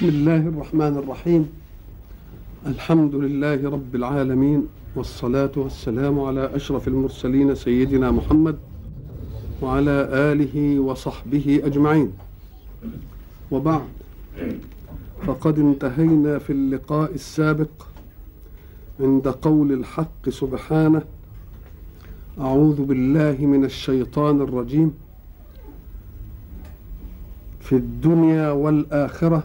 بسم الله الرحمن الرحيم. الحمد لله رب العالمين والصلاة والسلام على أشرف المرسلين سيدنا محمد وعلى آله وصحبه أجمعين. وبعد فقد انتهينا في اللقاء السابق عند قول الحق سبحانه أعوذ بالله من الشيطان الرجيم. في الدنيا والآخرة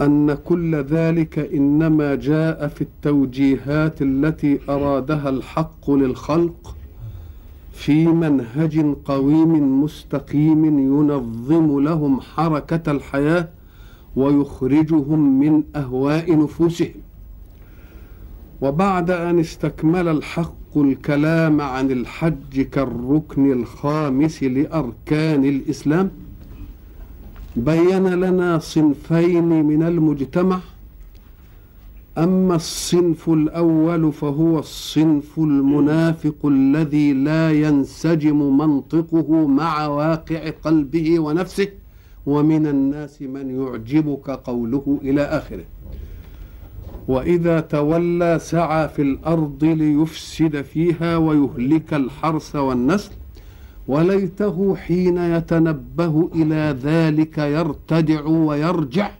أن كل ذلك إنما جاء في التوجيهات التي أرادها الحق للخلق في منهج قويم مستقيم ينظم لهم حركة الحياة ويخرجهم من أهواء نفوسهم. وبعد أن استكمل الحق الكلام عن الحج كالركن الخامس لأركان الإسلام بين لنا صنفين من المجتمع. أما الصنف الأول فهو الصنف المنافق الذي لا ينسجم منطقه مع واقع قلبه ونفسه. ومن الناس من يعجبك قوله إلى آخره. وإذا تولى سعى في الأرض ليفسد فيها ويهلك الحرث والنسل. وليته حين يتنبه إلى ذلك يرتدع ويرجع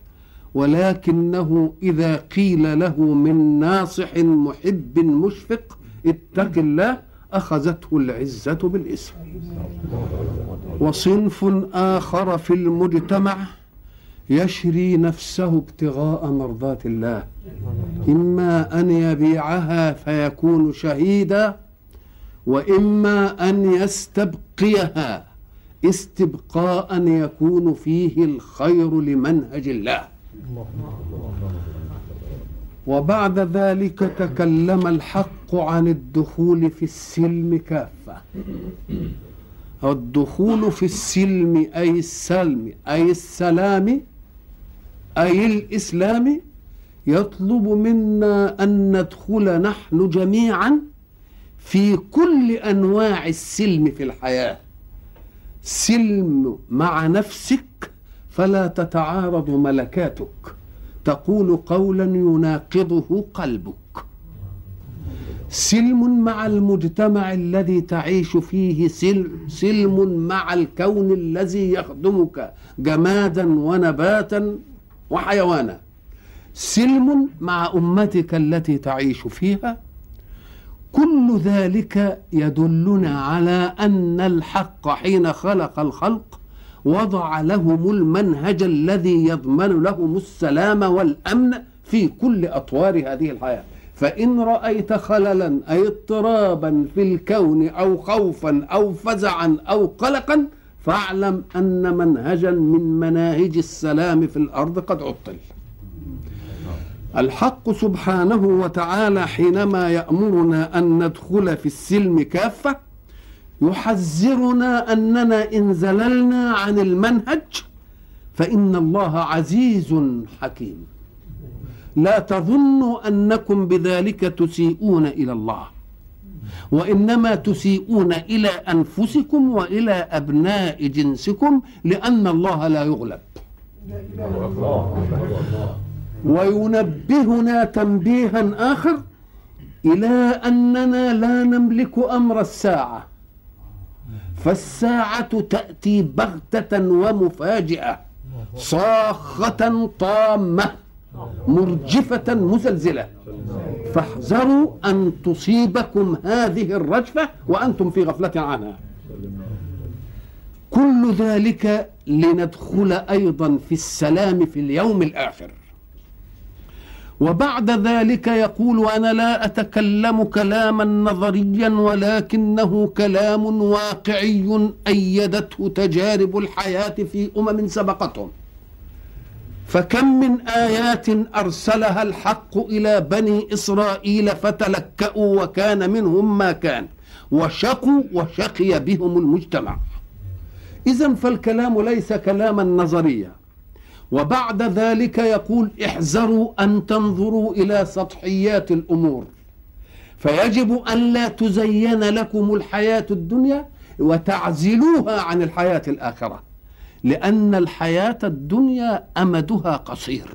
ولكنه إذا قيل له من ناصح محب مشفق اتق الله أخذته العزة بالإسم. وصنف آخر في المجتمع يشري نفسه ابتغاء مرضات الله. إما أن يبيعها فيكون شهيدا وإما أن يستبقيها استبقاء يكون فيه الخير لمنهج الله. وبعد ذلك تكلم الحق عن الدخول في السلم كافة. الدخول في السلم أي السلم أي السلام أي الإسلام يطلب منا أن ندخل نحن جميعا في كل أنواع السلم في الحياة. سلم مع نفسك فلا تتعارض ملكاتك. تقول قولا يناقضه قلبك. سلم مع المجتمع الذي تعيش فيه سلم, سلم مع الكون الذي يخدمك جمادا ونباتا وحيوانا. سلم مع أمتك التي تعيش فيها كل ذلك يدلنا على أن الحق حين خلق الخلق وضع لهم المنهج الذي يضمن لهم السلام والأمن في كل أطوار هذه الحياة. فإن رأيت خللا أي اضطرابا في الكون أو خوفا أو فزعا أو قلقا فاعلم أن منهجا من مناهج السلام في الأرض قد عطل. الحق سبحانه وتعالى حينما يأمرنا أن ندخل في السلم كافة يحذرنا أننا إن زللنا عن المنهج فإن الله عزيز حكيم. لا تظنوا أنكم بذلك تسيئون إلى الله وإنما تسيئون إلى أنفسكم وإلى أبناء جنسكم لأن الله لا يغلب. وينبهنا تنبيها آخر إلى أننا لا نملك أمر الساعة. فالساعة تأتي بغتة ومفاجئة صاخة طامة مرجفة مزلزلة. فاحذروا أن تصيبكم هذه الرجفة وأنتم في غفلة عنها. كل ذلك لندخل أيضا في السلام في اليوم الآخر. وبعد ذلك يقول أنا لا أتكلم كلاما نظريا ولكنه كلام واقعي أيدته تجارب الحياة في أمم سبقتهم. فكم من آيات أرسلها الحق إلى بني إسرائيل فتلكأوا وكان منهم ما كان وشقوا وشقي بهم المجتمع. إذا فالكلام ليس كلاما نظريا. وبعد ذلك يقول احذروا أن تنظروا إلى سطحيات الأمور. فيجب أن لا تزين لكم الحياة الدنيا وتعزلوها عن الحياة الآخرة لأن الحياة الدنيا أمدها قصير.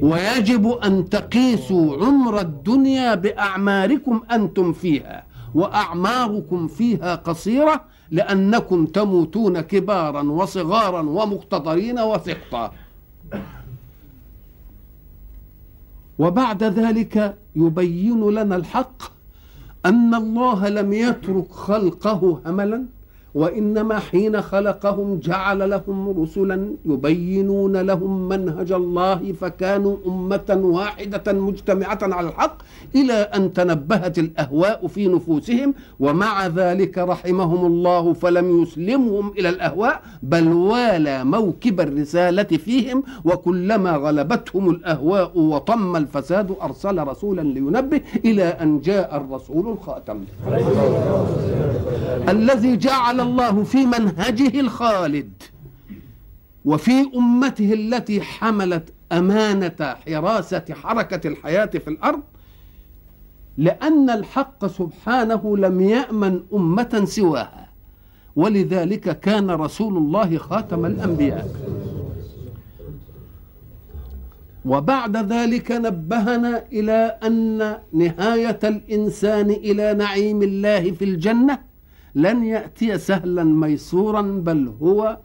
ويجب أن تقيسوا عمر الدنيا بأعماركم أنتم فيها وأعماركم فيها قصيرة لأنكم تموتون كبارا وصغارا ومقتدرين وسقطا. وبعد ذلك يبين لنا الحق أن الله لم يترك خلقه هملا. وإنما حين خلقهم جعل لهم رسلا يبينون لهم منهج الله فكانوا أمة واحدة مجتمعة على الحق إلى أن تنبهت الأهواء في نفوسهم ومع ذلك رحمهم الله فلم يسلمهم إلى الأهواء بل والى موكب الرسالة فيهم وكلما غلبتهم الأهواء وطم الفساد أرسل رسولا لينبه إلى أن جاء الرسول الخاتم. الذي جعل الله في منهجه الخالد وفي أمته التي حملت أمانة حراسة حركة الحياة في الأرض لأن الحق سبحانه لم يأمن أمة سواها. ولذلك كان رسول الله خاتم الأنبياء. وبعد ذلك نبهنا إلى أن نهاية الإنسان إلى نعيم الله في الجنة لن يأتي سهلا ميسورا بل هو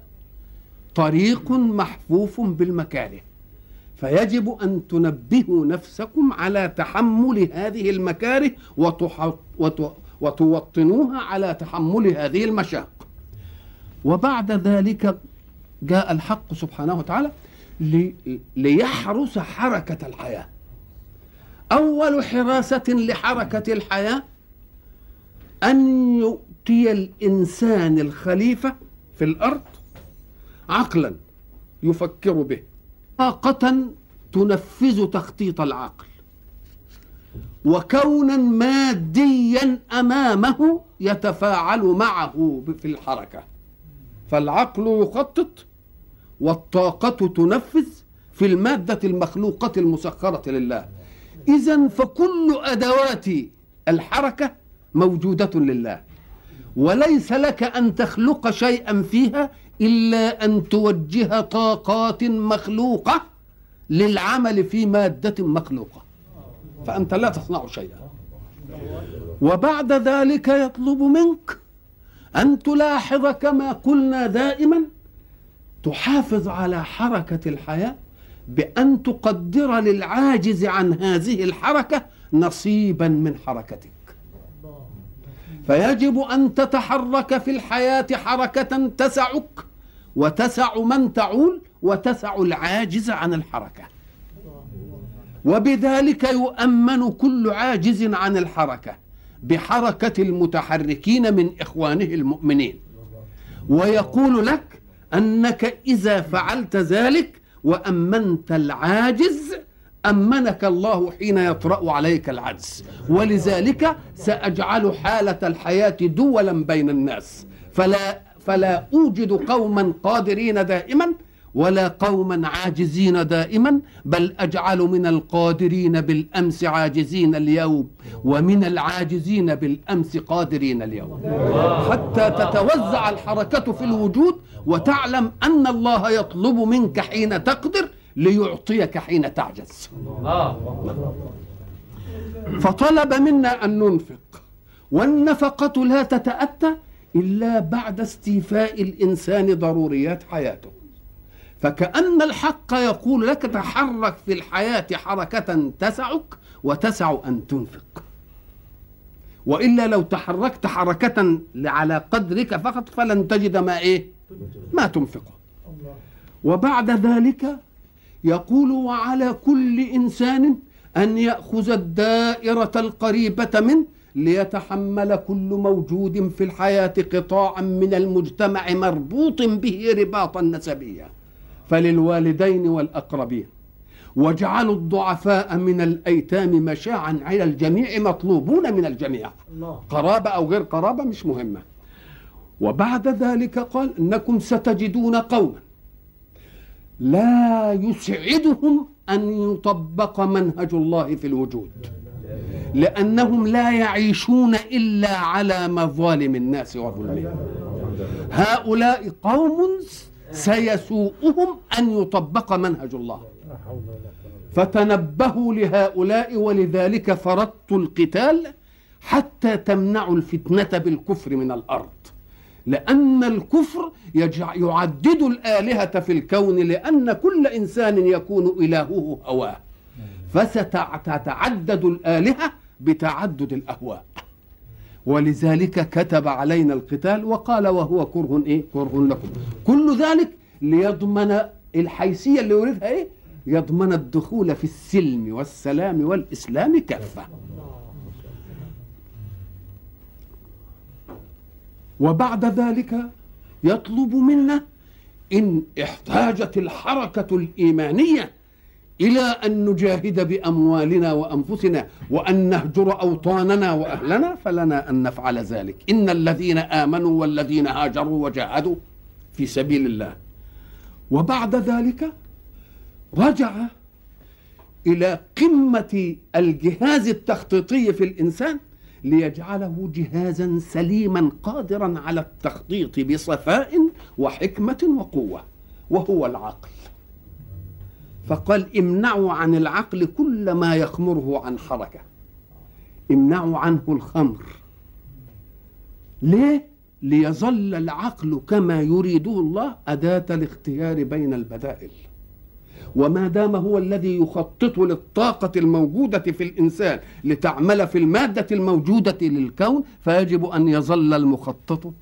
طريق محفوف بالمكاره. فيجب أن تنبهوا نفسكم على تحمل هذه المكاره وتوطنوها على تحمل هذه المشاق. وبعد ذلك جاء الحق سبحانه وتعالى ليحرس حركة الحياة. أول حراسة لحركة الحياة أن يؤتي الإنسان الخليفة في الأرض عقلا يفكر به طاقة تنفذ تخطيط العقل وكونا ماديا أمامه يتفاعل معه في الحركة. فالعقل يخطط والطاقة تنفذ في المادة المخلوقة المسخرة لله. إذا فكل أدوات الحركة موجودة لله. وليس لك أن تخلق شيئا فيها إلا أن توجه طاقات مخلوقة للعمل في مادة مخلوقة. فأنت لا تصنع شيئا. وبعد ذلك يطلب منك أن تلاحظ كما قلنا دائما. تحافظ على حركة الحياة بأن تقدر للعاجز عن هذه الحركة نصيبا من حركتك. فيجب أن تتحرك في الحياة حركة تسعك وتسع من تعول وتسع العاجز عن الحركة. وبذلك يؤمن كل عاجز عن الحركة بحركة المتحركين من إخوانه المؤمنين. ويقول لك أنك إذا فعلت ذلك وأمنت العاجز أمنك الله حين يطرأ عليك العجز. ولذلك سأجعل حالة الحياة دولا بين الناس. فلا فلا أوجد قوما قادرين دائما ولا قوما عاجزين دائما بل أجعل من القادرين بالأمس عاجزين اليوم ومن العاجزين بالأمس قادرين اليوم. حتى تتوزع الحركة في الوجود وتعلم أن الله يطلب منك حين تقدر ليعطيك حين تعجز. فطلب منا أن ننفق والنفقة لا تتأتى إلا بعد استيفاء الإنسان ضروريات حياته. فكأن الحق يقول لك تحرك في الحياة حركة تسعك وتسع أن تنفق. وإلا لو تحركت حركة على قدرك فقط فلن تجد ما إيه؟ ما تنفقه. وبعد ذلك يقول وعلى كل إنسان أن يأخذ الدائرة القريبة منه ليتحمل كل موجود في الحياة قطاعا من المجتمع مربوط به رباطا نسبيا. فللوالدين والأقربين واجعلوا الضعفاء من الأيتام مشاعا على الجميع مطلوبون من الجميع. قرابة أو غير قرابة مش مهمة. وبعد ذلك قال إنكم ستجدون قوما لا يسعدهم أن يطبق منهج الله في الوجود. لأنهم لا يعيشون إلا على مظالم الناس وظلمهم هؤلاء قوم سيسوءهم أن يطبق منهج الله. فتنبهوا لهؤلاء ولذلك فرضت القتال حتى تمنعوا الفتنة بالكفر من الأرض. لأن الكفر يعدد الآلهة في الكون لأن كل إنسان يكون إلهه هواه. فستتعدد الآلهة بتعدد الأهواء. ولذلك كتب علينا القتال وقال وهو كره إيه؟ كره لكم. كل ذلك ليضمن الحيثية اللي يريدها إيه؟ يضمن الدخول في السلم والسلام والإسلام كافة. وبعد ذلك يطلب منا إن احتاجت الحركة الإيمانية إلى أن نجاهد بأموالنا وأنفسنا وأن نهجر أوطاننا وأهلنا فلنا أن نفعل ذلك. إن الذين آمنوا والذين هاجروا وجاهدوا في سبيل الله. وبعد ذلك رجع إلى قمة الجهاز التخطيطي في الإنسان ليجعله جهازا سليما قادرا على التخطيط بصفاء وحكمة وقوة وهو العقل. فقال امنعوا عن العقل كل ما يخمره عن حركة. امنعوا عنه الخمر. ليه؟ ليظل العقل كما يريده الله أداة الاختيار بين البدائل. وما دام هو الذي يخطط للطاقة الموجودة في الإنسان لتعمل في المادة الموجودة للكون فيجب أن يظل المخطط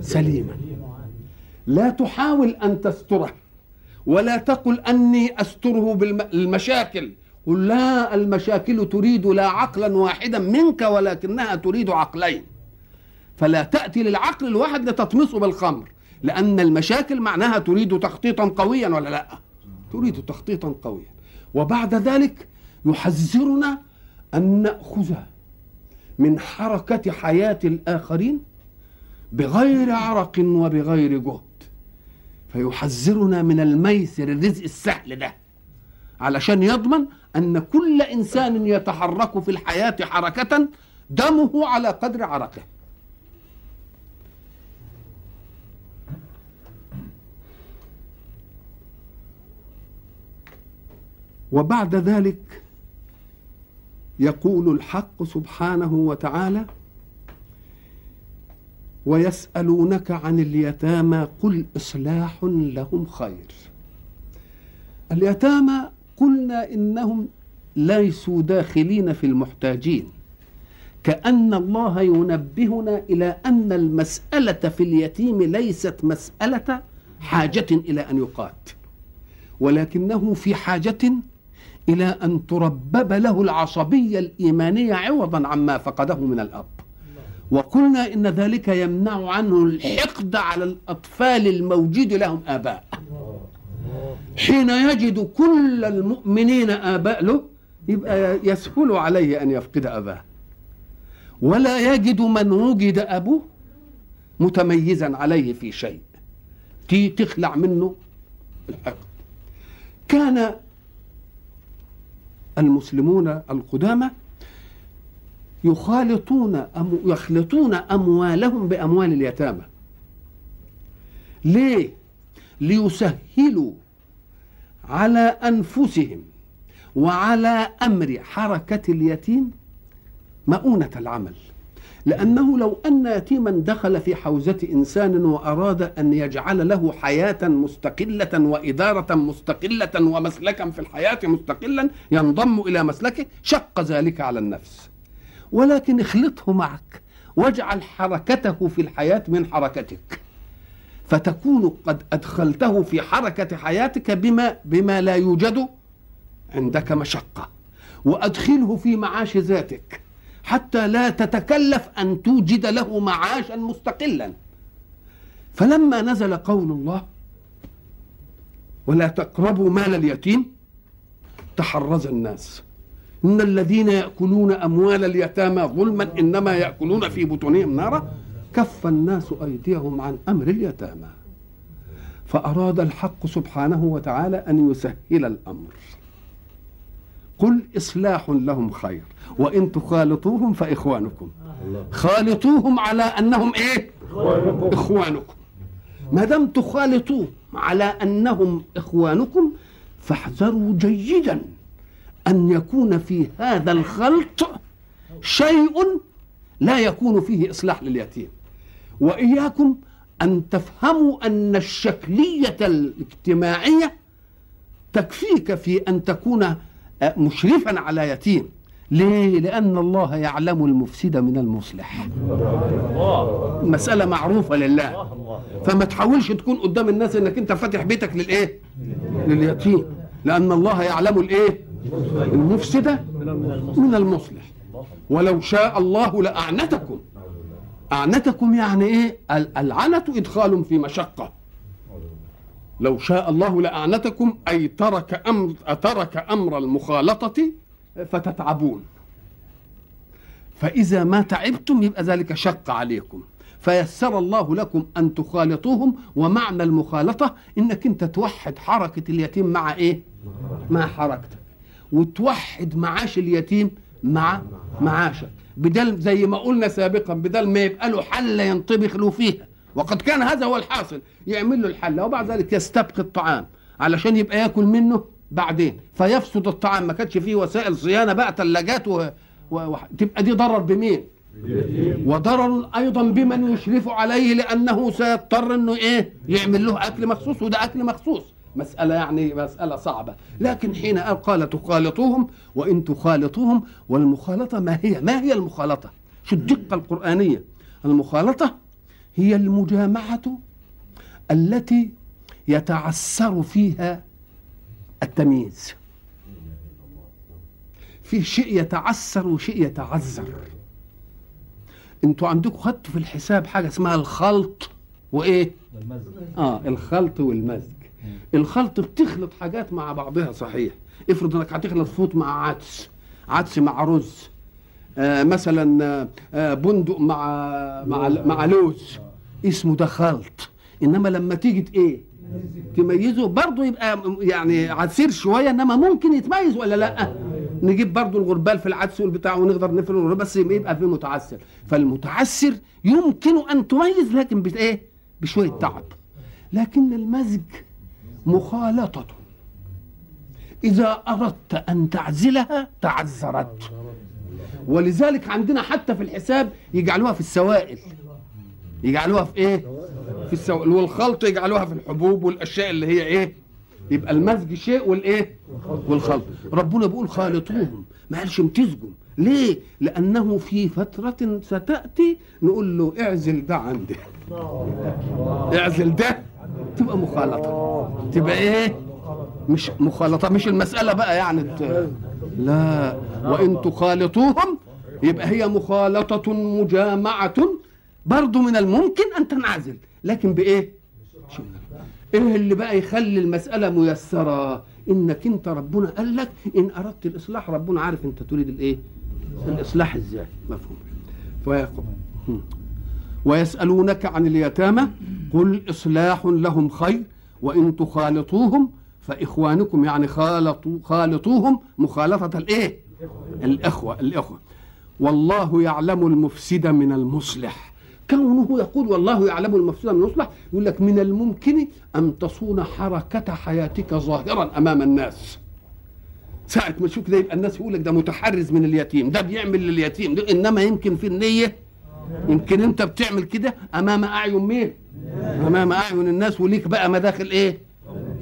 سليما. لا تحاول أن تستره ولا تقل أني أستره بالمشاكل قل لا المشاكل تريد لا عقلا واحدا منك ولكنها تريد عقلين. فلا تأتي للعقل الواحد لتطمسه بالخمر لأن المشاكل معناها تريد تخطيطا قويا ولا لأ؟ تريد تخطيطا قويا. وبعد ذلك يحذرنا أن نأخذ من حركة حياة الآخرين بغير عرق وبغير جهد. فيحذرنا من الميسر الرزق السهل ده علشان يضمن أن كل إنسان يتحرك في الحياة حركة دمه على قدر عرقه. وبعد ذلك يقول الحق سبحانه وتعالى ويسألونك عن اليتامى قل إصلاح لهم خير. اليتامى قلنا إنهم ليسوا داخلين في المحتاجين كأن الله ينبهنا إلى أن المسألة في اليتيم ليست مسألة حاجة إلى أن يقات ولكنه في حاجة إلى أن تربب له العصبية الإيمانية عوضا عما فقده من الأب. وقلنا إن ذلك يمنع عنه الحقد على الأطفال الموجود لهم آباء. حين يجد كل المؤمنين آباء له يبقى يسهل عليه أن يفقد أباه. ولا يجد من وجد أبوه متميزا عليه في شيء. تخلع منه الحقد. كان المسلمون القدامى يخالطون أم يخلطون أموالهم بأموال اليتامى ليه؟ ليسهلوا على أنفسهم وعلى أمر حركة اليتيم مؤونة العمل لأنه لو أن يتيما دخل في حوزة إنسان وأراد أن يجعل له حياة مستقلة وإدارة مستقلة ومسلكا في الحياة مستقلا ينضم إلى مسلكه شق ذلك على النفس. ولكن اخلطه معك واجعل حركته في الحياة من حركتك. فتكون قد أدخلته في حركة حياتك بما بما لا يوجد عندك مشقة. وأدخله في معاش ذاتك. حتى لا تتكلف أن توجد له معاشا مستقلا. فلما نزل قول الله ولا تقربوا مال اليتيم تحرز الناس. إن الذين يأكلون أموال اليتامى ظلما إنما يأكلون في بطونهم نارا كف الناس أيديهم عن أمر اليتامى. فأراد الحق سبحانه وتعالى أن يسهل الأمر. قل إصلاح لهم خير وإن تخالطوهم فإخوانكم. خالطوهم على أنهم إيه؟ إخوانكم. ما دام تخالطوهم على أنهم إخوانكم فاحذروا جيدا أن يكون في هذا الخلط شيء لا يكون فيه إصلاح لليتيم. وإياكم أن تفهموا أن الشكلية الاجتماعية تكفيك في أن تكون مشرفا على يتيم ليه؟ لأن الله يعلم المفسد من المصلح. مسألة معروفة لله. فما تحاولش تكون قدام الناس إنك أنت فاتح بيتك للإيه؟ لليتيم لأن الله يعلم الإيه؟ المفسد من المصلح. ولو شاء الله لأعنتكم. أعنتكم يعني إيه؟ العنة إدخال في مشقة. لو شاء الله لأعنتكم أي ترك أمر ترك أمر المخالطة فتتعبون. فإذا ما تعبتم يبقى ذلك شق عليكم. فيسر الله لكم أن تخالطوهم ومعنى المخالطة إنك أنت توحد حركة اليتيم مع إيه؟ مع حركتك. وتوحد معاش اليتيم مع معاشك. بدل زي ما قلنا سابقا بدل ما يبقى له حلة ينطبخ له فيها. وقد كان هذا هو الحاصل يعمل له الحله وبعد ذلك يستبقي الطعام علشان يبقى ياكل منه بعدين فيفسد الطعام ما كانش فيه وسائل صيانة بقى ثلاجات و... و... تبقى دي ضرر بمين؟ وضرر أيضا بمن يشرف عليه لأنه سيضطر إنه إيه؟ يعمل له أكل مخصوص وده أكل مخصوص مسألة يعني مسألة صعبة لكن حين قال تخالطوهم وإن تخالطوهم والمخالطة ما هي ما هي المخالطة شو الدقة القرآنية المخالطة هي المجامعة التي يتعسر فيها التمييز. في شيء يتعسر وشيء يتعذر. أنتوا عندكم خدتوا في الحساب حاجة اسمها الخلط وإيه؟ آه الخلط والمزج. الخلط بتخلط حاجات مع بعضها صحيح. افرض إنك هتخلط فوت مع عدس. عدس مع رز. مثلا آه بندق مع مع مع لوز اسمه ده خلط. إنما لما تيجي إيه؟ تميزه برضه يبقى يعني عسير شوية إنما ممكن يتميز ولا لأ؟ نجيب برضه الغربال في العدس والبتاع ونقدر الغربال بس يبقى فيه متعسر. فالمتعسر يمكن أن تميز لكن بايه بشوية تعب. لكن المزج مخالطة. إذا أردت أن تعزلها تعذرت ولذلك عندنا حتى في الحساب يجعلوها في السوائل. يجعلوها في إيه؟ في السوائل. والخلط يجعلوها في الحبوب والأشياء اللي هي إيه؟ يبقى المزج شيء والإيه؟ والخلط. ربنا بيقول خالطوهم ما قالش امتزجوا. ليه؟ لأنه في فترة ستأتي نقول له اعزل ده عندي. اعزل ده. تبقى مخالطة. تبقى إيه؟ مش مخالطة. مش المسألة بقى يعني. لا. وإن تخالطوهم يبقى هي مخالطة مجامعة. برضو من الممكن أن تنعزل. لكن بإيه؟ إيه اللي بقى يخلي المسألة ميسرة؟ إنك أنت ربنا قال لك إن أردت الإصلاح ربنا عارف أنت تريد الإيه؟ الإصلاح إزاي؟ مفهوم. فيقول ويسألونك عن اليتامى قل إصلاح لهم خير وإن تخالطوهم فإخوانكم يعني خالطوا خالطوهم مخالطة الإيه؟ الاخوه الإخوة. والله يعلم المفسد من المصلح. كونه يقول والله يعلم المفسد من المصلح يقول لك من الممكن أن تصون حركة حياتك ظاهرا أمام الناس. ساعة ما تشوف ده يبقى الناس يقول لك ده متحرز من اليتيم ده بيعمل لليتيم ده إنما يمكن في النية. يمكن أنت بتعمل كده أمام أعين مين؟ أمام أعين الناس وليك بقى مداخل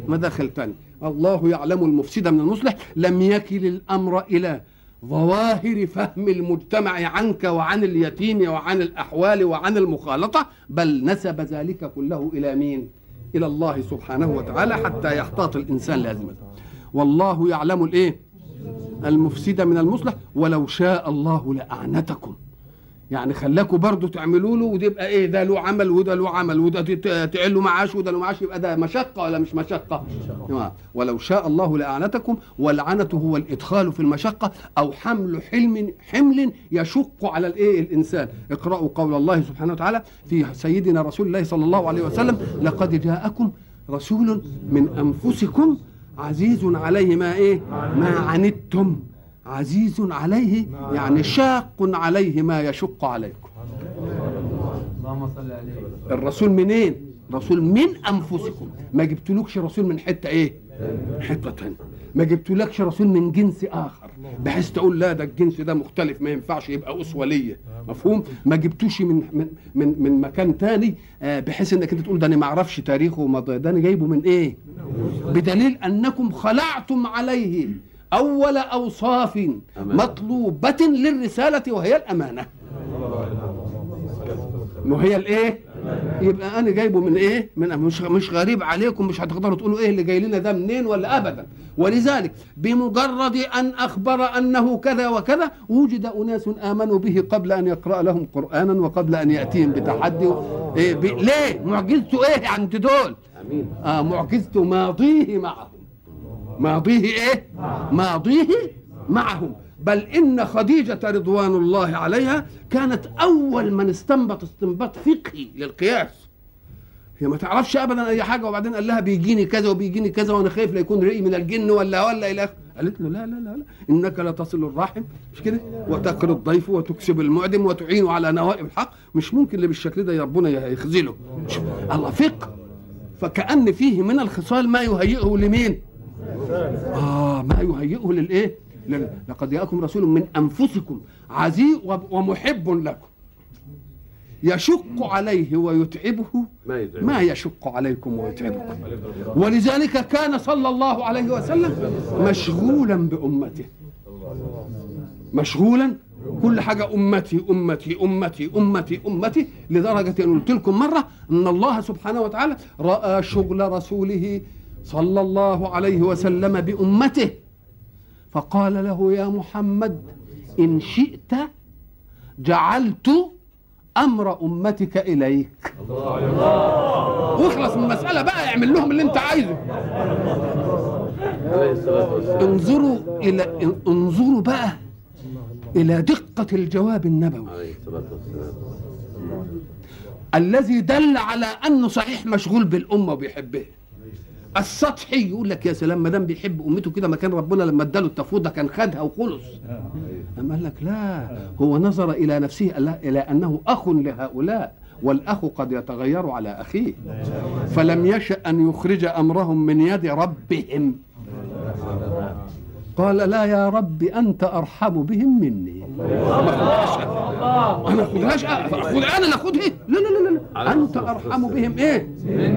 إيه مداخل تاني. الله يعلم المفسد من المصلح. لم يكل الأمر إلى ظواهر فهم المجتمع عنك وعن اليتيم وعن الأحوال وعن المخالطة بل نسب ذلك كله إلى مين؟ إلى الله سبحانه وتعالى حتى يحتاط الإنسان لازمته والله يعلم الإيه؟ المفسد من المصلح. ولو شاء الله لأعنتكم. يعني خلاكوا برضو تعملوا له وتبقى إيه ده له عمل وده له عمل وده تعين له معاش وده له معاش يبقى ده مشقة ولا مش مشقة؟ آه. ولو شاء الله لاعنتكم والعنة هو الإدخال في المشقة أو حمل حلم حمل يشق على الإيه الإنسان اقرأوا قول الله سبحانه وتعالى في سيدنا رسول الله صلى الله عليه وسلم لقد جاءكم رسول من أنفسكم عزيز عليه ما إيه ما عنتم عزيز عليه يعني شاق عليه ما يشق عليكم. الرسول منين؟ رسول من أنفسكم. ما جبتلكش رسول من حتة إيه؟ حتة. تانية ما جبتلكش رسول من جنس آخر. بحيث تقول لا ده الجنس ده مختلف ما ينفعش يبقى اسوه ليا مفهوم؟ ما جبتوش من من من, من مكان تاني آه، بحيث إنك أنت تقول ده أنا ما أعرفش تاريخه ومضى ده أنا جايبه من إيه؟ بدليل أنكم خلعتم عليه. أول أوصاف مطلوبة للرسالة وهي الأمانة. ما هي الإيه؟ يبقى أنا جايبه من إيه؟ من مش مش غريب عليكم مش هتقدروا تقولوا إيه اللي جاي لنا ده منين ولا ابدا. ولذلك بمجرد أن أخبر أنه كذا وكذا وجد أناس آمنوا به قبل أن يقرأ لهم قرانا وقبل أن يأتيهم بتحدي. إيه ب... ليه؟ معجزته إيه عند دول؟ آه معجزته ماضيه معهم ماضيه إيه؟ ماضيه معهم. بل إن خديجة رضوان الله عليها كانت أول من استنبط استنباط فقهي للقياس. هي ما تعرفش ابدا أي حاجة وبعدين قال لها بيجيني كذا وبيجيني كذا وأنا خايف لا يكون رئي من الجن ولا ولا إلى. قالت له لا لا لا لا. إنك لا تصل الرحم. مش كده؟ وتقر الضيف وتكسب المعدم وتعين على نوائب الحق. مش ممكن اللي بالشكل ده ربنا يخذله. الله فقه. فكأن فيه من الخصال ما يهيئه لمين؟ آه ما يهيئه للإيه؟ لل- لقد جاءكم رسول من أنفسكم عزيز ومحب لكم. يشق عليه ويتعبه ما يشق عليكم ويتعبكم. ولذلك كان صلى الله عليه وسلم مشغولا بأمته. مشغولا؟ كل حاجة أمتي أمتي أمتي أمتي أمتي لدرجة أن قلت لكم مرة أن الله سبحانه وتعالى رأى شغل رسوله صلى الله عليه وسلم بأمته. فقال له يا محمد إن شئت جعلت أمر أمتك إليك. واخلص من المسألة بقى اعمل لهم اللي أنت عايزه. انظروا إلى انظروا بقى إلى دقة الجواب النبوي. الذي دل على أنه صحيح مشغول بالأمة وبيحبها. السطحي يقول لك يا سلام ما دام بيحب أمته كده ما كان ربنا لما اداله التفوضه كان خدها وخلص. أما قال لك لا هو نظر إلى نفسه إلى أنه أخ لهؤلاء والأخ قد يتغير على أخيه. فلم يشأ أن يخرج أمرهم من يد ربهم. قال لا يا رب أنت أرحم بهم مني. أنا اخذهاش أخذ أنا اللي اخذها لا لا لا لا أنت أرحم بهم إيه؟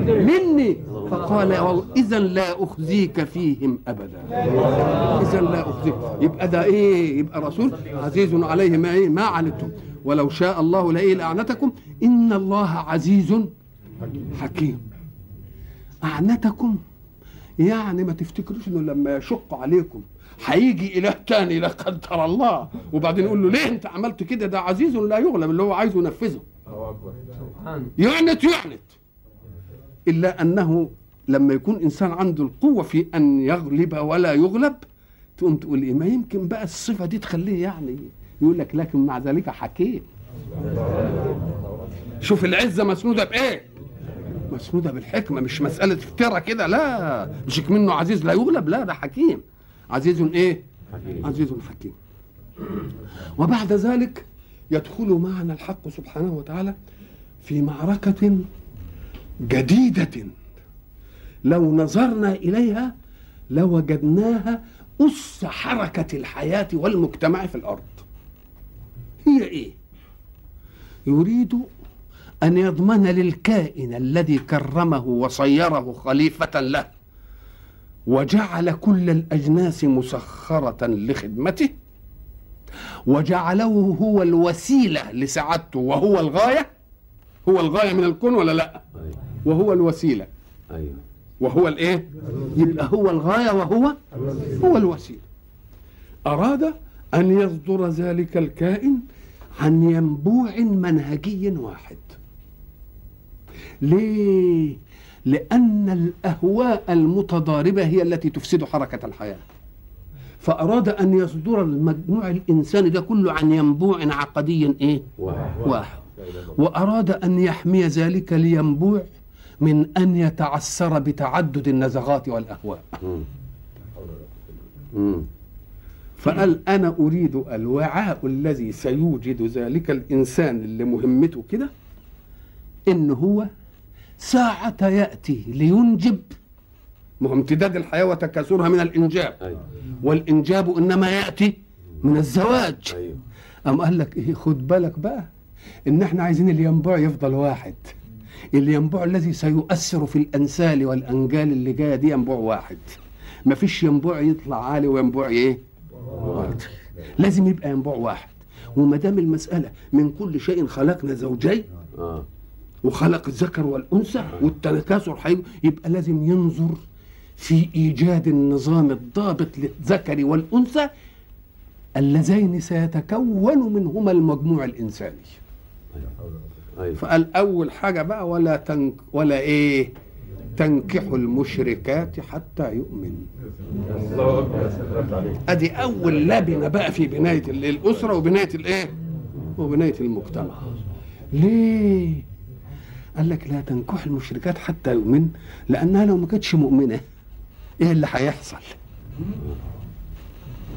مني. فقال اذا لا أخزيك فيهم أبدا. اذا لا أخزيك. يبقى ده إيه؟ يبقى رسول عزيز عليه ما إيه؟ ما عنتم ولو شاء الله لايه لاعنتكم إن الله عزيز حكيم. أعنتكم؟ يعني ما تفتكروش إنه لما يشق عليكم هيجي إله تاني لا قدر الله. وبعدين يقول له ليه أنت عملت كده؟ ده عزيز لا يغلب اللي هو عايزه ينفذه. يعنت يعنت. إلا أنه لما يكون إنسان عنده القوة في أن يغلب ولا يغلب تقوم تقول إيه؟ ما يمكن بقى الصفة دي تخليه يعني يقول لك لكن مع ذلك حكيم. شوف العزة مسنودة بإيه؟ مسنودة بالحكمة مش مسألة افتراء كده لا. مش منه عزيز لا يغلب لا ده حكيم. عزيز إيه حكيم. عزيز حكيم وبعد ذلك يدخل معنا الحق سبحانه وتعالى في معركة جديدة لو نظرنا إليها لوجدناها أس حركة الحياة والمجتمع في الأرض هي إيه؟ يريد أن يضمن للكائن الذي كرمه وصيره خليفة له وجعل كل الأجناس مسخرة لخدمته وجعله هو الوسيلة لسعادته وهو الغاية؟ هو الغاية من الكون ولا لا؟ أيوة. وهو الوسيلة. أيوة. وهو الإيه؟ يبقى هو الغاية وهو هو الوسيلة. أراد أن يصدر ذلك الكائن عن ينبوع منهجي واحد. ليه؟ لأن الأهواء المتضاربة هي التي تفسد حركة الحياة فأراد أن يصدر المجموع الانساني ده كله عن ينبوع عقدي إيه واحد واحد وأراد أن يحمي ذلك لينبوع من أن يتعثر بتعدد النزغات. مم. فقال أنا أريد الوعاء الذي سيوجد ذلك الإنسان اللي مهمته كده إن هو ساعة يأتي لينجب. ما هو امتداد الحياة وتكاثرها من الإنجاب. أيوه. والإنجاب إنما يأتي من الزواج. أيوه. أم قال لك إيه خد بالك بقى إن إحنا عايزين الينبوع يفضل واحد. الينبوع الذي سيؤثر في الأنسال والأنجال اللي جاية دي ينبوع واحد. مفيش ينبوع يطلع عالي وينبوع إيه؟ واحد. لازم يبقى ينبوع واحد. وما دام المسألة من كل شيء خلقنا زوجين آه. وخلق الذكر والأنثى والتكاثر حي- يبقى لازم ينظر في إيجاد النظام الضابط للذكر والأنثى اللذين سيتكون منهما المجموع الإنساني. أيوه. فقال اول حاجة بقى ولا تنك ولا إيه تنكحوا المشركات حتى يؤمن. أدي أول لبنة بقى في بناية ال- الأسرة وبناية الايه وبناية المجتمع. ليه؟ قال لك لا تنكح المشركات حتى يؤمن لأنها لو ما كانتش مؤمنة إيه اللي هيحصل؟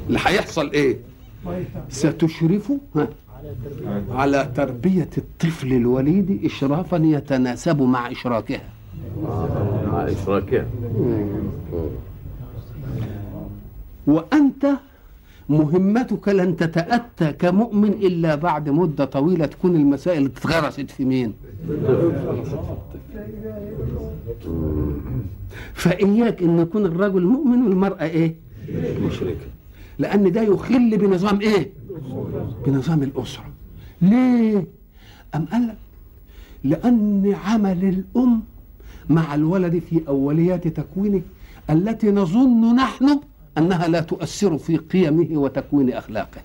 اللي هيحصل إيه؟ ستشرف ها على تربية الطفل الوليد إشرافا يتناسب مع إشراكها. مع إشراكها. وأنت مهمتك لن تتأتى كمؤمن إلا بعد مدة طويلة تكون المسائل اتغرست في مين؟ فإياك أن يكون الرجل مؤمن والمرأة إيه؟ مشركة. لأن ده يخل بنظام إيه؟ بنظام الأسرة. ليه؟ أم قال لك؟ لأن عمل الأم مع الولد في أوليات تكوينه التي نظن نحن أنها لا تؤثر في قيمه وتكوين أخلاقه.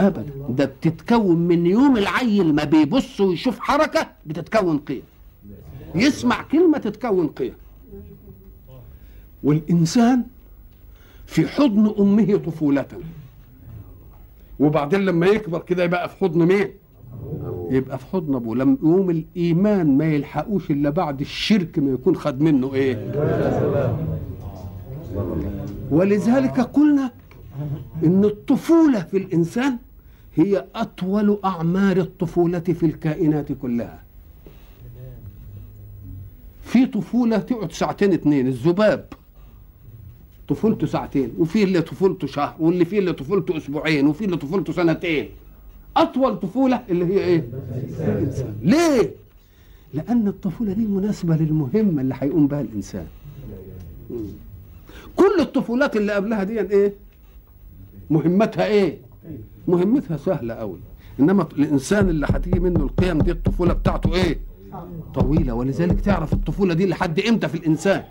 أبدا. ده بتتكون من يوم العيل ما بيبص ويشوف حركة بتتكون قيم. يسمع كلمة تتكون قيم. والإنسان في حضن أمه طفولة. وبعدين لما يكبر كده يبقى في حضن مين؟ يبقى في حضن أبوه. لما يقوم الإيمان ما يلحقوش إلا بعد الشرك ما يكون خد منه إيه؟ ولذلك قلنا إن الطفولة في الإنسان هي أطول أعمار الطفولة في الكائنات كلها. في طفولة تقعد ساعتين اتنين الذباب. طفولته ساعتين وفي اللي طفولته شهر واللي فيه اللي طفولته أسبوعين وفي اللي طفولته سنتين. أطول طفولة اللي هي إيه؟ الإنسان. ليه؟ لأن الطفولة دي مناسبة للمهمه اللي هيقوم بها الإنسان. كل الطفولات اللي قبلها دي إيه مهمتها إيه مهمتها سهلة قوي إنما الإنسان اللي هتيجي منه القيم دي الطفولة بتاعته إيه طويلة ولذلك تعرف الطفولة دي لحد إمتى في الإنسان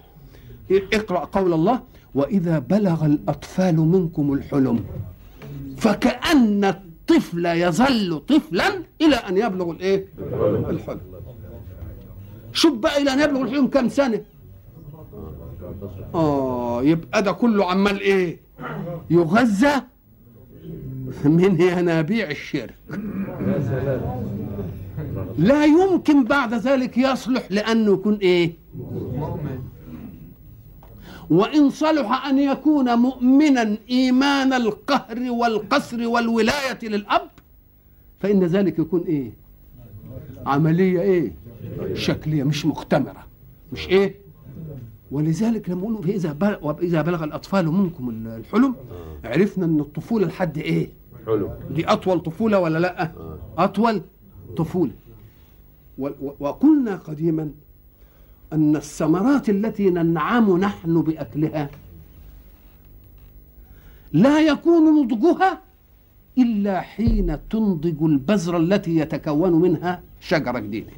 اقرأ قول الله وإذا بلغ الأطفال منكم الحلم فكأن الطفل يظل طفلا إلى أن يبلغ الإيه؟ الحلم. شوف بقى إلى أن يبلغ الحلم كم سنة؟ آه يبقى ده كله عمال إيه؟ يغذى من ينابيع الشرك. لا يمكن بعد ذلك يصلح لأنه يكون إيه؟ مؤمن وإن صلح أن يكون مؤمنا إيمان القهر والقصر والولاية للأب فإن ذلك يكون إيه عملية إيه شكلية مش مختمرة مش إيه ولذلك لما يقولوا إذا بلغ وإذا بلغ الأطفال منكم الحلم عرفنا أن الطفولة لحد إيه؟ حلو دي أطول طفولة ولا لأ؟ آه. و- و- وقلنا قديما أن الثمرات التي ننعم نحن بأكلها لا يكون نضجها إلا حين تنضج البذرة التي يتكون منها شجرة جديدة.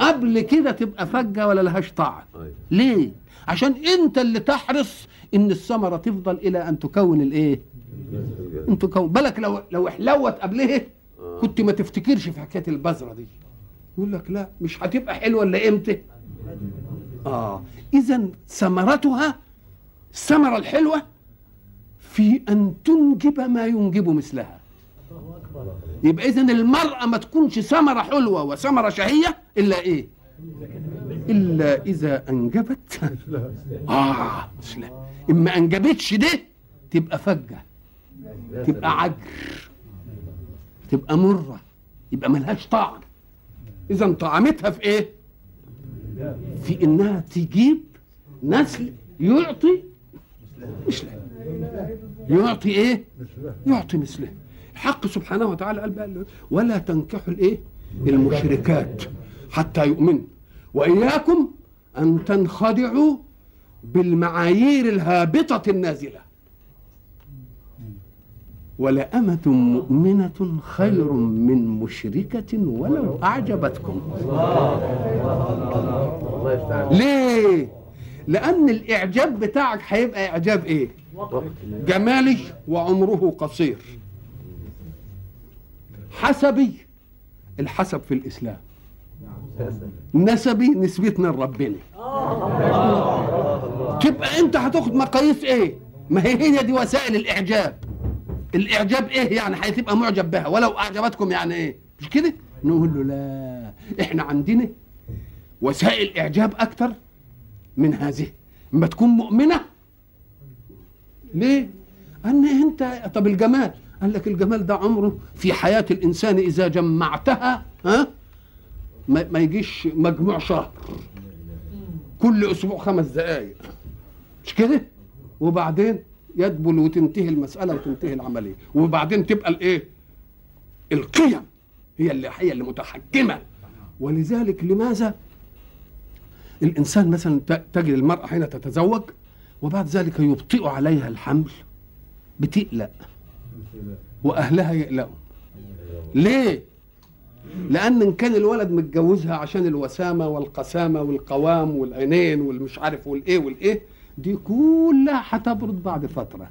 قبل كده تبقى فجة ولا لهاش طعم. أيوة. ليه؟ عشان انت اللي تحرص ان الثمرة تفضل إلى أن تكون الإيه؟ أن تكون. بالك لو لو احلوت قبلها كنت ما تفتكرش في حكاية البذرة دي. يقول لك لا مش هتبقى حلوة إلا إمتى؟ آه. إذا ثمرتها الثمرة الحلوة في أن تنجب ما ينجب مثلها. يبقى اذا المرأة ما تكونش ثمرة حلوة وثمرة شهية إلا إيه؟ إلا إذا أنجبت. آه مثلها إما أنجبتش ده تبقى فجة تبقى عجر تبقى مرة يبقى ملهاش طعم. إذا طعمتها في إيه؟ في إنها تجيب نسل يعطي مثله. يعطي إيه؟ يعطي مثله. الحق سبحانه وتعالى قال بقى ولا تنكحوا الايه؟ المشركات حتى يؤمنوا وإياكم أن تنخدعوا بالمعايير الهابطة النازلة. ولأمة مؤمنة خير من مشركة ولو أعجبتكم. ليه؟ لأن الإعجاب بتاعك هيبقى إعجاب إيه؟ جمالي وعمره قصير. حسبي. الحسب في الإسلام. نسبي نسبتنا لربنا. تبقى أنت هتاخد مقاييس إيه؟ ما هي هي دي وسائل الإعجاب. الإعجاب إيه يعني؟ هتبقى معجب بها. ولو أعجبتكم يعني إيه؟ مش كده؟ نقول له لا. إحنا عندنا وسائل إعجاب أكتر من هذه. اما تكون مؤمنة. ليه؟ أن انت طب الجمال. قال لك الجمال ده عمره في حياة الإنسان إذا جمعتها ها؟ ما, يجيش مجموع شهر. كل أسبوع خمس دقائق مش كده؟ وبعدين يدبل وتنتهي المسألة وتنتهي العملية. وبعدين تبقى الإيه؟ القيم هي اللي هي اللي متحكمة. ولذلك لماذا الإنسان مثلا تجد المرأة حين تتزوج وبعد ذلك يبطئ عليها الحمل؟ بتقلق. وأهلها يقلقوا. ليه؟ لأن إن كان الولد متجوزها عشان الوسامة والقسامة والقوام والعينين والمش عارف والإيه والإيه دي كلها هتبرد بعد فترة.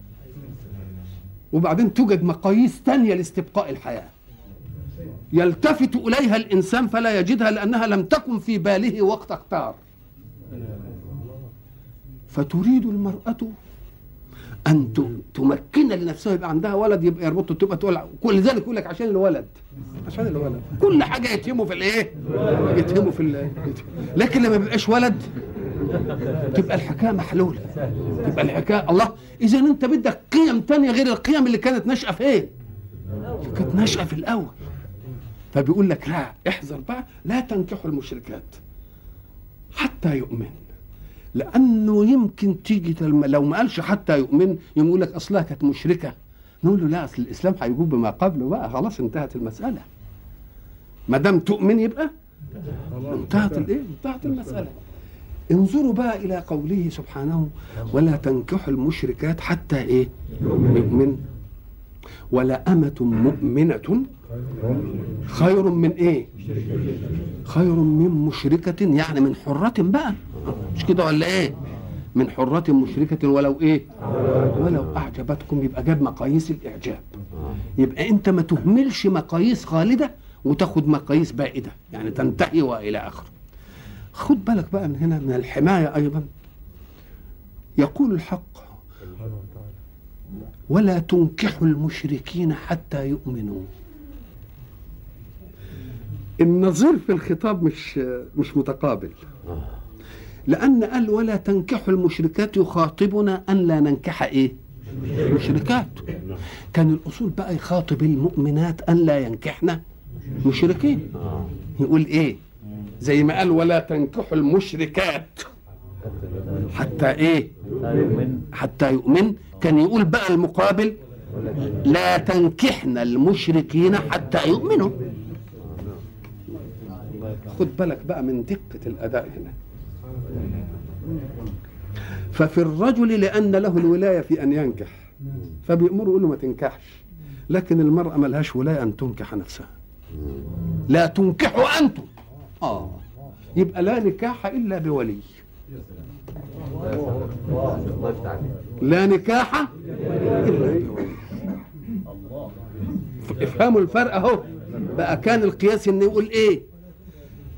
وبعدين توجد مقاييس تانية لاستبقاء الحياة. يلتفت إليها الإنسان فلا يجدها لأنها لم تكن في باله وقت اختار. فتريد المرأة أن تمكن لنفسها يبقى عندها ولد يبقى يربطه تبقى تقول كل ذلك يقول لك عشان الولد. عشان الولد. كل حاجة يتهموا في الإيه؟ يتهموا في ال- لكن لما بيبقاش ولد تبقى الحكاية محلولة. تبقى الحكاية الله إذا أنت بدك قيم تانية غير القيم اللي كانت ناشئة في إيه كانت ناشئة في الأول. فبيقول لك لا احذر بقى لا تنكحوا المشركات حتى يؤمن لأنه يمكن تيجي. لو ما قالش حتى يؤمن يقول لك أصلها كانت مشركة. نقول له لا أصل الإسلام هيجوب بما قبله بقى خلاص انتهت المسألة. ما دام تؤمن يبقى؟ انتهت الايه انتهت المسألة. انظروا بقى إلى قوله سبحانه ولا تنكحوا المشركات حتى إيه؟ يؤمن. ولا أمة مؤمنة. خير من إيه؟ خير من مشركة يعني من حرة بقى. مش كده ولا إيه؟ من حرة مشركة ولو إيه؟ ولو أعجبتكم يبقى جاب مقاييس الإعجاب. يبقى أنت ما تهملش مقاييس خالدة وتاخد مقاييس بائدة يعني تنتهي وإلى اخره خد بالك بقى من هنا من الحماية أيضا. يقول الحق ولا تنكحوا المشركين حتى يؤمنوا. النظير في الخطاب مش مش متقابل. لأن قال ولا تنكحوا المشركات يخاطبنا أن لا ننكح إيه؟ مشركات كان الأصول بقى يخاطب المؤمنات أن لا ينكحن مشركين. يقول إيه؟ زي ما قال ولا تنكحوا المشركات حتى إيه؟ حتى يؤمن. كان يقول بقى المقابل لا تنكحن المشركين حتى يؤمنوا. خد بالك بقى من دقة الأداء هنا. ففي الرجل لأن له الولاية في أن ينكح. فبيأمره يقول له ما تنكحش. لكن المرأة ملهاش ولاية أن تنكح نفسها. لا تنكحوا أنتم. آه. يبقى لا نكاح إلا بولي. لا نكاح افهموا الفرق اهو. بقى كان القياس إنه يقول إيه؟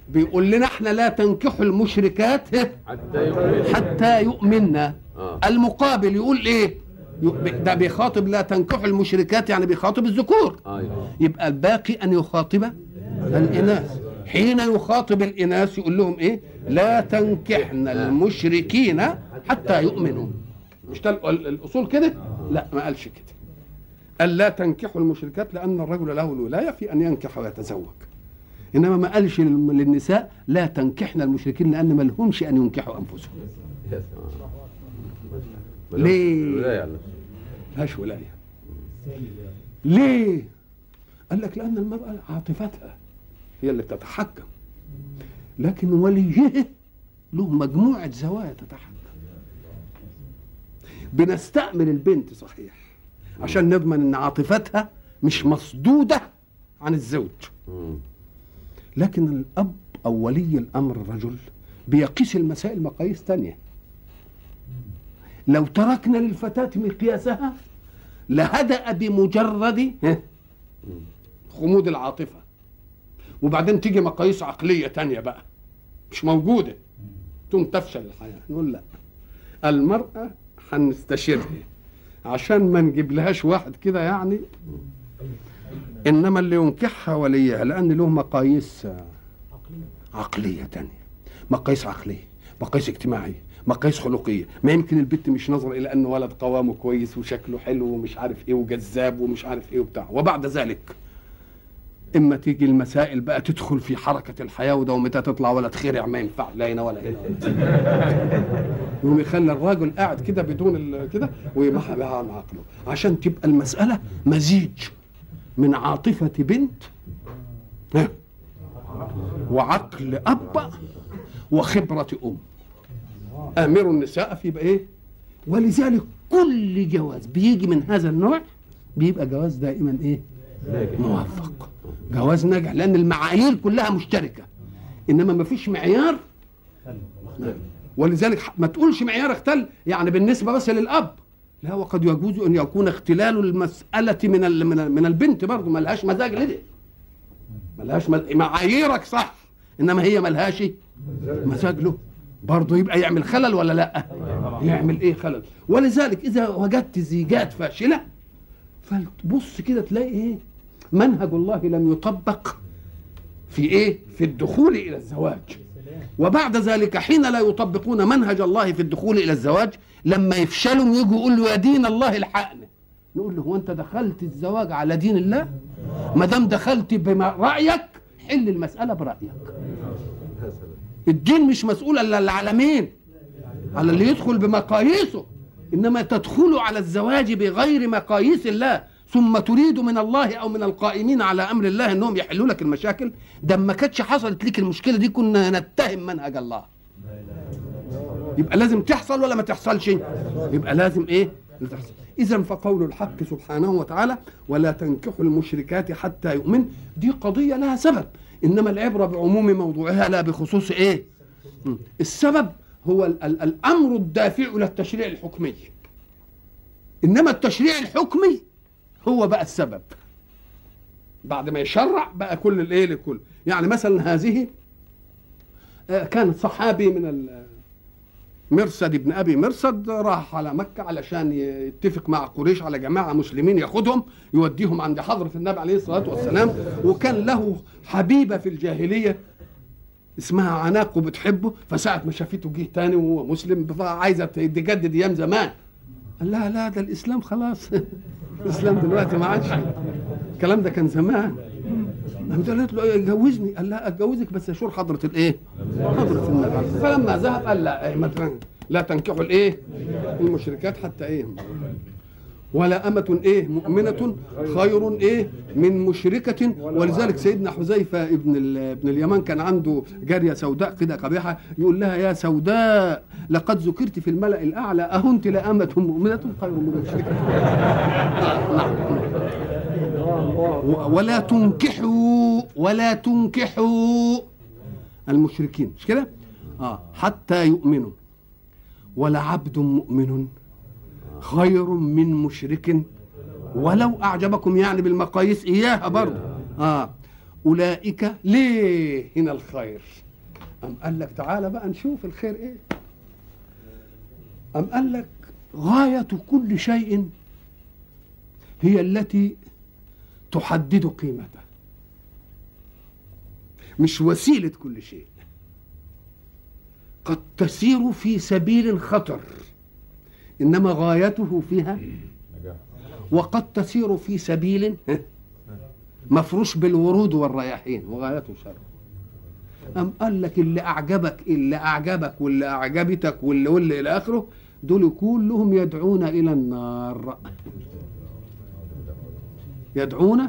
بيقول لنا إحنا لا تنكحوا المشركات حتى يؤمن. حتى يؤمننا آه. المقابل يقول إيه؟ ده بيخاطب لا تنكحوا المشركات يعني بيخاطب الذكور. أيوه. يبقى الباقي أن يخاطب الإناث. حين يخاطب الاناث يقول لهم إيه؟ لا تنكحن المشركين حتى يؤمنوا. مش ده ال- الأصول كده؟ لا ما قالش كده. قال لا تنكحوا المشركات لأن الرجل له الولاية في أن ينكح ويتزوج. إنما ما قالش لل- للنساء لا تنكحن المشركين لأن ما لهمش أن ينكحوا سلام. ليه؟ الولاية. ملهاش ولاية. ليه؟ قال لك لأن المرأة عاطفتها. هي اللي تتحكم لكن وليه له مجموعة زوايا تتحكم. بنستأمن البنت صحيح عشان نضمن إن عاطفتها مش مصدودة عن الزوج. لكن الأب أو ولي الأمر الرجل بيقيس المسائل مقاييس تانية. لو تركنا للفتاة مقياسها لهدأ بمجرد خمود العاطفة. وبعدين تيجي مقاييس عقلية تانية بقى. مش موجودة. تقوم تفشل الحياة. نقول لا. المرأة هنستشيرها. عشان ما نجيب لهاش واحد كده يعني. إنما اللي ينكحها وليها لأن له مقاييس عقلية تانية. مقاييس عقلية مقاييس اجتماعية مقاييس خلقية. ما يمكن البت مش نظر إلى انه ولد قوامه كويس وشكله حلو ومش عارف إيه وجذاب ومش عارف إيه وبتاع. وبعد ذلك إما تيجي المسائل بقى تدخل في حركة الحياة وده ومتى تطلع ولا تخرع ما ينفع لا هنا ولا هنا. يقوم يخلي الراجل قاعد كده بدون كده بها عن عقله. عشان تبقى المسألة مزيج من عاطفة بنت وعقل أب وخبرة أم. آمر النساء في بقى إيه؟ ولذلك كل جواز بيجي من هذا النوع بيبقى جواز دائما إيه؟ موفق جواز ناجح لأن المعايير كلها مشتركة. إنما ما فيش معيار. ولذلك ما تقولش معيار اختل يعني بالنسبة بس للأب. لا وقد يجوز أن يكون اختلال المسألة من من, ال من البنت برضه ما لهاش مزاج لدي. ما لهاش معاييرك صح إنما هي ما لهاش مزاج له. برضه يبقى يعمل خلل ولا لأ؟ يعمل إيه خلل؟ ولذلك إذا وجدت زيجات فاشلة فتبص كده تلاقي إيه؟ منهج الله لم يطبق في إيه؟ في الدخول إلى الزواج. وبعد ذلك حين لا يطبقون منهج الله في الدخول إلى الزواج لما يفشلوا يجوا يقولوا يا دين الله الحقنا نقول له هو أنت دخلت الزواج على دين الله؟ ما دام دخلت بما رأيك حل المسألة برأيك. الدين مش مسؤول إلا العالمين على اللي يدخل بمقاييسه. إنما تدخل على الزواج بغير مقاييس الله. ثم تريد من الله أو من القائمين على أمر الله أنهم يحلوا لك المشاكل؟ ده ما كانتش حصلت ليك المشكلة دي كنا نتهم منهج الله. يبقى لازم تحصل ولا ما تحصلش؟ يبقى لازم إيه؟ تحصل. إذا فقول الحق سبحانه وتعالى ولا تنكحوا المشركات حتى يؤمن دي قضية لها سبب. إنما العبرة بعموم موضوعها لا بخصوص إيه. السبب هو ال ال الأمر الدافع إلى التشريع الحكمي. إنما التشريع الحكمي هو بقى السبب. بعد ما يشرع بقى كل الايه لكل. يعني مثلا هذه آه، كان صحابي من مرصد ابن أبي مرصد راح على مكة علشان يتفق مع قريش على جماعة مسلمين ياخدهم يوديهم عند حضرة النبي عليه الصلاة والسلام. وكان له حبيبة في الجاهلية اسمها عناق وبتحبه. فساعة ما شافته جه تاني وهو مسلم عايزه تجدد أيام زمان. قال لها لا ده الإسلام خلاص. الإسلام دلوقتي ما عادش الكلام ده كان زمان. قامت قالت له إيه، جوزني قال لا أتجوزك بس اشور حضرة الإيه؟ حضرة النبي. فلما ذهب قال لا إيه، لا تنكحوا الإيه؟ المشركات حتى إيه؟ ولا أمة إيه؟ مؤمنة خير إيه؟ من مشركة. ولذلك سيدنا حذيفة ابن ابن اليمان كان عنده جارية سوداء كده قبيحة يقول لها يا سوداء لقد ذكرت في الملأ الأعلى أهنت لأمة مؤمنة خير من مشركة آه، نعم. ولا تنكحوا ولا تنكحوا المشركين. مش كده؟ آه حتى يؤمنوا. ولعبد مؤمن خير من مشرك. ولو أعجبكم يعني بالمقاييس إياها برضه. آه أولئك ليه هنا الخير؟ أم قال لك تعالى بقى نشوف الخير إيه؟ أم قال لك غاية كل شيء هي التي تحدد قيمته مش وسيلة كل شيء. قد تسير في سبيل خطر إنما غايته فيها وقد تسير في سبيل مفروش بالورود والرياحين وغايته شر. أم قال لك اللي أعجبك اللي أعجبك واللي أعجبتك واللي واللي إلى آخره دول كلهم يدعون إلى النار. يدعون؟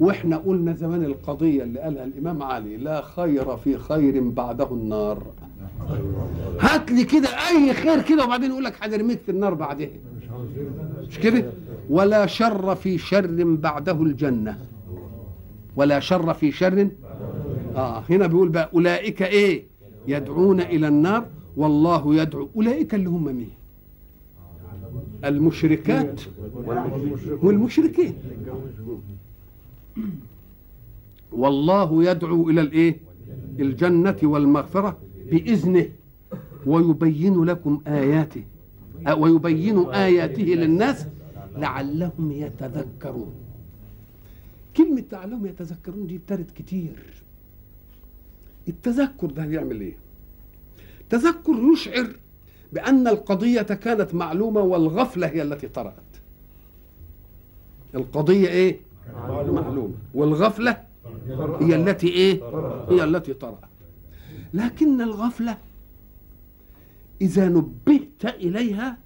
وإحنا قلنا زمان القضية اللي قالها الإمام علي لا خير في خير بعده النار. هات لي كده أي خير كده وبعدين يقول لك هنرميك في النار بعدها. مش كده؟ ولا شر في شر بعده الجنة. ولا شر في شر آه هنا بيقول بقى أولئك إيه؟ يدعون إلى النار. والله يدعو أولئك اللي هم مين؟ المشركات والمشركين. والله يدعو إلى الإيه؟ الجنة والمغفرة بإذنه ويبين لكم آياته ويبين آياته للناس لعلهم يتذكرون. كلمة لعلهم يتذكرون دي ابتدت كتير. التذكر ده يعمل إيه؟ تذكر يشعر بأن القضية كانت معلومة والغفلة هي التي طرأت. القضية إيه؟ معلومة. والغفلة هي التي إيه؟ هي التي طرأت. لكن الغفلة إذا نبهت إليها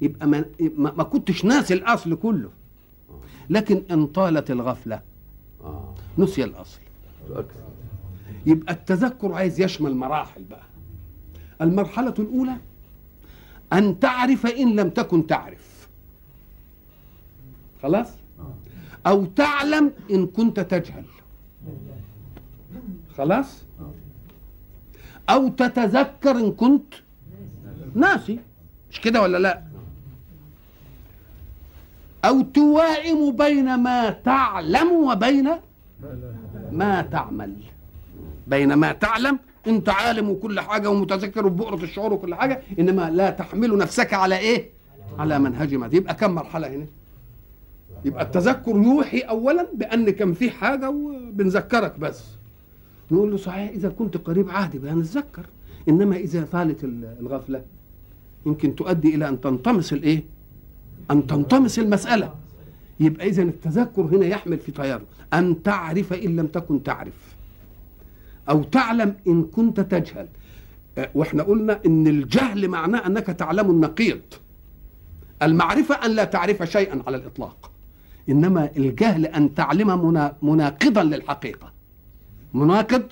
يبقى ما, ما كنتش ناسي الأصل كله. لكن إن طالت الغفلة آه. نسي الأصل. يبقى التذكر عايز يشمل مراحل بقى. المرحلة الأولى أن تعرف إن لم تكن تعرف. خلاص؟ أو تعلم إن كنت تجهل. خلاص؟ أو تتذكر إن كنت ناسي. مش كده ولا لا؟ أو توائم بين ما تعلم وبين ما تعمل. بين ما تعلم انت عالم وكل حاجة ومتذكر وبؤرة الشعور وكل حاجة إنما لا تحمل نفسك على إيه؟ على منهج ما يبقى كم مرحلة هنا؟ يبقى التذكر يوحي اولا بأن كان في حاجة وبنذكرك بس. نقول له صحيح إذا كنت قريب عهد بقى نتذكر إنما إذا ال- الغفلة يمكن تؤدي إلى أن تنطمس الإيه؟ أن تنطمس المسألة. يبقى إذا التذكر هنا يحمل في طيارة. أن تعرف إن لم تكن تعرف. أو تعلم إن كنت تجهل. آه، وإحنا قلنا إن الجهل معناه أنك تعلم النقيض. المعرفة أن لا تعرف شيئا على الإطلاق. إنما الجهل أن تعلم منا- مناقضا للحقيقة. مناقض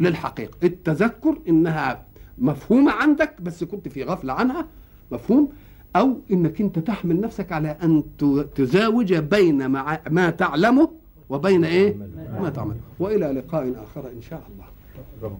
للحقيقة. التذكر إنها مفهومة عندك بس كنت في غفلة عنها مفهوم؟ أو إنك أنت تحمل نفسك على أن تزاوج بين ما تعلمه وبين إيه؟ ما تعمل. وإلى لقاء آخر إن شاء الله.